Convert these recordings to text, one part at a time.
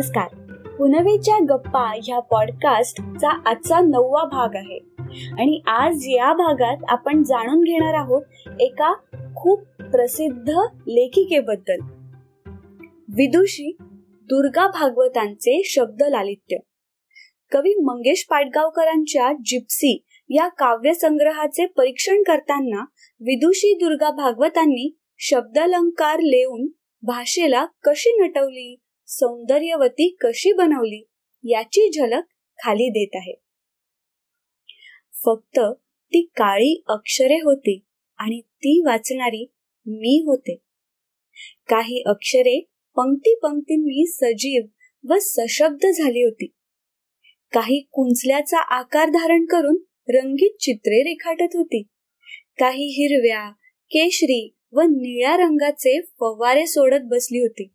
नमस्कार. पुनवेच्या गप्पा ह्या पॉडकास्टचा आजचा नववा भाग आहे. आणि आज या भागात आपण जाणून घेणार आहोत एका खूप प्रसिद्ध लेखिकेबद्दल. विदुषी दुर्गा भागवतांचे शब्द लालित्य. कवी मंगेश पाटगावकरांच्या जिप्सी या काव्यसंग्रहाचे परीक्षण करताना विदुषी दुर्गा भागवतांनी शब्दालंकार लेऊन भाषेला कशी नटवली? सौंदर्यवती कशी बनवली याची झलक खाली देत आहे. फक्त ती काळी अक्षरे होती आणि ती वाचणारी मी होते. काही अक्षरे पंक्ती पंक्तींनी सजीव व सशब्द झाली होती. काही कुंचल्याचा आकार धारण करून रंगीत चित्रे रेखाटत होती. काही हिरव्या केशरी व निळ्या रंगाचे फवारे सोडत बसली होती.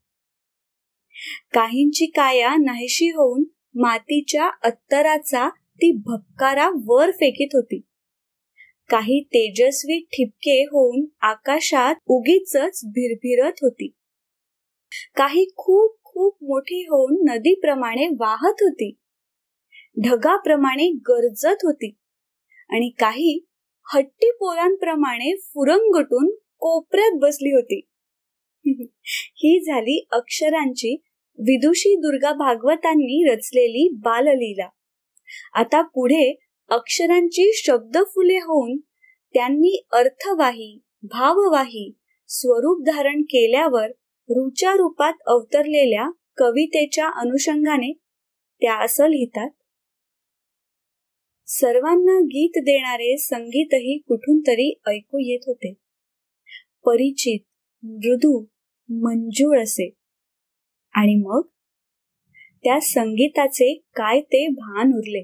काहींची काया नाहीशी होऊन मातीच्या अत्तराचा ती भपकारा वर फेकीत होती. काही तेजस्वी ठिपके होऊन आकाशात उगीच भिरभिरत होती. काही खूप खूप मोठी होऊन नदीप्रमाणे वाहत होती. ढगाप्रमाणे गरजत होती. आणि काही हट्टी पोरांप्रमाणे फुरंगटून कोपऱ्यात बसली होती. ही झाली अक्षरांची विदुषी दुर्गा भागवतांनी रचलेली बाललीला. आता पुढे अक्षरांची शब्द फुले होऊन त्यांनी अर्थवाही भाववाही स्वरूप धारण केल्यावर रुच्या रूपात अवतरलेल्या कवितेच्या अनुषंगाने त्या असं लिहितात. सर्वांना गीत देणारे संगीतही कुठून तरी ऐकू येत होते. परिचित मृदू मंजूळ असे. आणि मग? त्या संगीताचे काय ते भान उरले.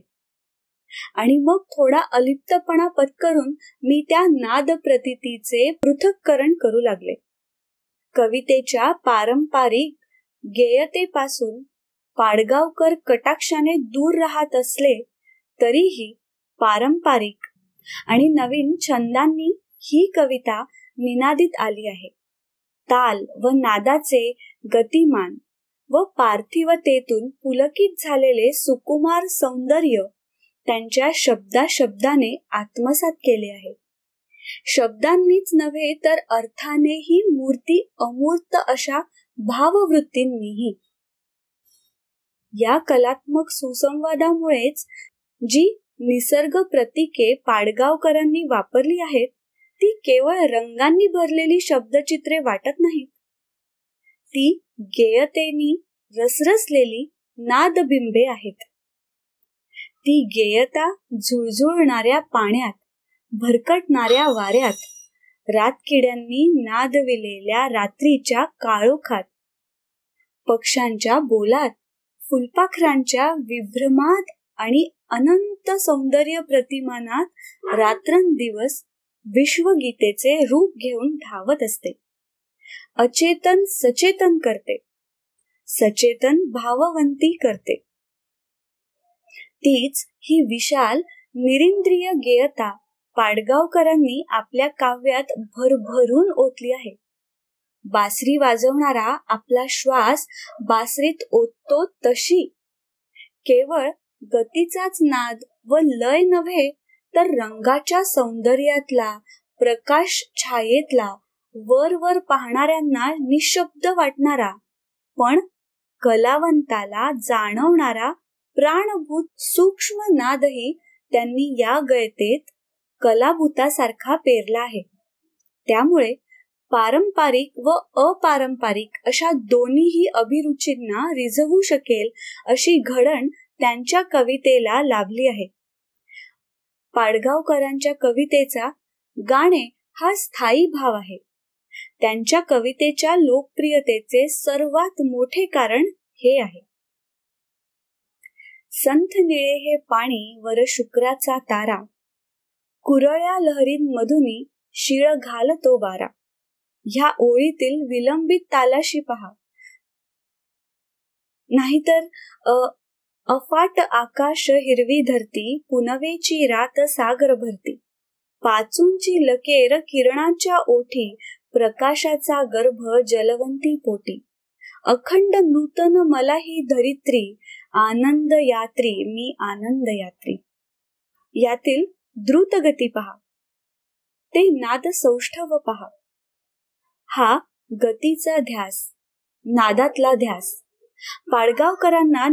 आणि मग थोडा अलिप्तपणा पत्करून मी त्या नाद प्रतितीचे पृथक्करण करू लागले. कवितेच्या पारंपरिक गेयतेपासून पाडगावकर कटाक्षाने दूर राहत असले तरीही पारंपरिक आणि नवीन छंदांनी ही कविता निनादित आली आहे. ताल व नादाचे गतिमान व पार्थिवतेतून पुलकित झालेले सुकुमार सौंदर्य त्यांच्या शब्दा शब्दाने आत्मसात केले आहे. शब्दांनीच नव्हे तर अर्थानेही मूर्ती अमूर्त अशा भाववृत्तींनीही. या कलात्मक सुसंवादामुळेच जी निसर्ग प्रतीके पाडगावकरांनी वापरली आहेत ती केवळ रंगांनी भरलेली शब्दचित्रे वाटत नाहीत. ती गेयतेनी रसरसलेली नादबिंबे आहेत. ती गेयता झुळझुळणाऱ्या पाण्यात भरकटणाऱ्या वाऱ्यात रातकिड्यांनी नादविलेल्या रात्रीच्या काळोखात पक्ष्यांच्या बोलात फुलपाखरांच्या विभ्रमात आणि अनंत सौंदर्य प्रतिमानात रात्रंदिवस विश्वगीतेचे रूप घेऊन धावत असते. अचेतन सचेतन करते. सचेतन भाववंती करते. तीच ही विशाल निरिंद्रिय गेयता पाडगावकरांनी आपल्या काव्यात भरभरून ओतली आहे. बासरी वाजवणारा आपला श्वास बासरीत ओततो तशी. केवळ गतीचाच नाद व लय नव्हे तर रंगाच्या सौंदर्यातला प्रकाश छायेतला वर वर पाहणाऱ्यांना निशब्द वाटणारा पण कलावंताला जाणवणारा प्राणभूत सूक्ष्म नादही त्यांनी या गयतेत कलाभूतासारखा पेरला आहे. त्यामुळे पारंपरिक व अपारंपरिक अशा दोन्हीही अभिरुचींना रिझवू शकेल अशी घडण त्यांच्या कवितेला लाभली आहे. पाडगावकरांच्या कवितेचा गाणे हा स्थायी भाव आहे. त्यांच्या कवितेच्या लोकप्रियतेचे सर्वात मोठे कारण हे आहे. संत निळे हे पाणी वर शुक्राचा तारा. कुरळ्या लहरींमधुनी शिळ घालतो वारा ह्या ओळीतील विलंबित तालाशी पहा. नाहीतर अफाट आकाश हिरवी धरती पुनवेची रात सागर भरती. पाचूंची लकेर किरणाच्या ओठी प्रकाशाचा गर्भ जलवंती पोटी. अखंड नूतन मला ही धरित्री आनंद यात्री मी आनंद यात्री. यातील द्रुत गती पहा. ते नाद सौष्ठव पहा. हा गतीचा ध्यास नादातला ध्यास. पाडगावकरांना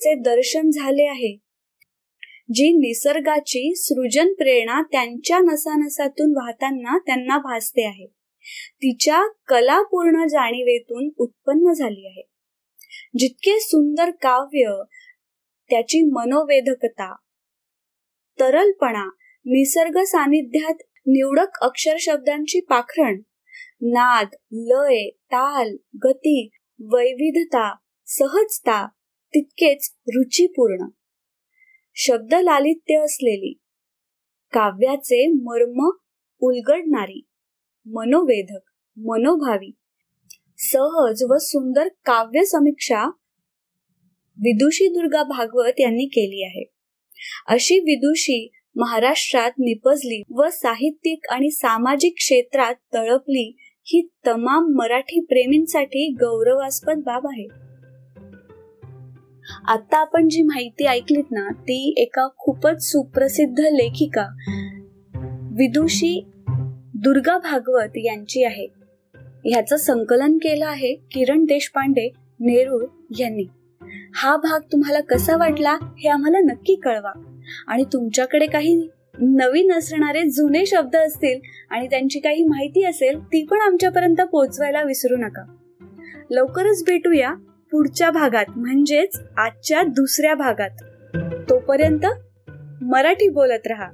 चे दर्शन झाले आहे. जी निसर्गाची सृजन प्रेरणा त्यांच्या नसानसातून वाहताना त्यांना भासते आहे. तिच्या कलापूर्ण जाणीवेतून उत्पन्न झाली आहे. जितके सुंदर काव्य त्याची मनोवेधकता तरलपणा निसर्ग सानिध्यात निवडक अक्षर शब्दांची पाखरण नाद लय ताल गती वैविधता सहजता तितकेच रुचीपूर्ण. शब्द लालित्य असलेली काव्याचे मर्म उलगडणारी मनोवेधक मनोभावी सहज व सुंदर काव्य समीक्षा विदुषी दुर्गा भागवत यांनी केली आहे. अशी विदुषी महाराष्ट्रात निपजली व साहित्यिक आणि सामाजिक क्षेत्रात तळपली ही तमाम मराठी प्रेमींसाठी गौरवास्पद बाब आहे. आता आपण जी माहिती ऐकलीत ना ती एका खूपच सुप्रसिद्ध लेखिका विदुषी दुर्गा भागवत यांची आहे. ह्याचं संकलन केलं आहे किरण देशपांडे नेरूळ यांनी. हा भाग तुम्हाला कसा वाटला हे आम्हाला नक्की कळवा. आणि तुमच्याकडे काही नवीन असणारे जुने शब्द असतील आणि त्यांची काही माहिती असेल ती पण आमच्यापर्यंत पोहोचवायला विसरू नका. लवकरच भेटूया. पुढच्या भागात म्हणजेच आजच्या दुसऱ्या भागात. तोपर्यंत मराठी बोलत रहा.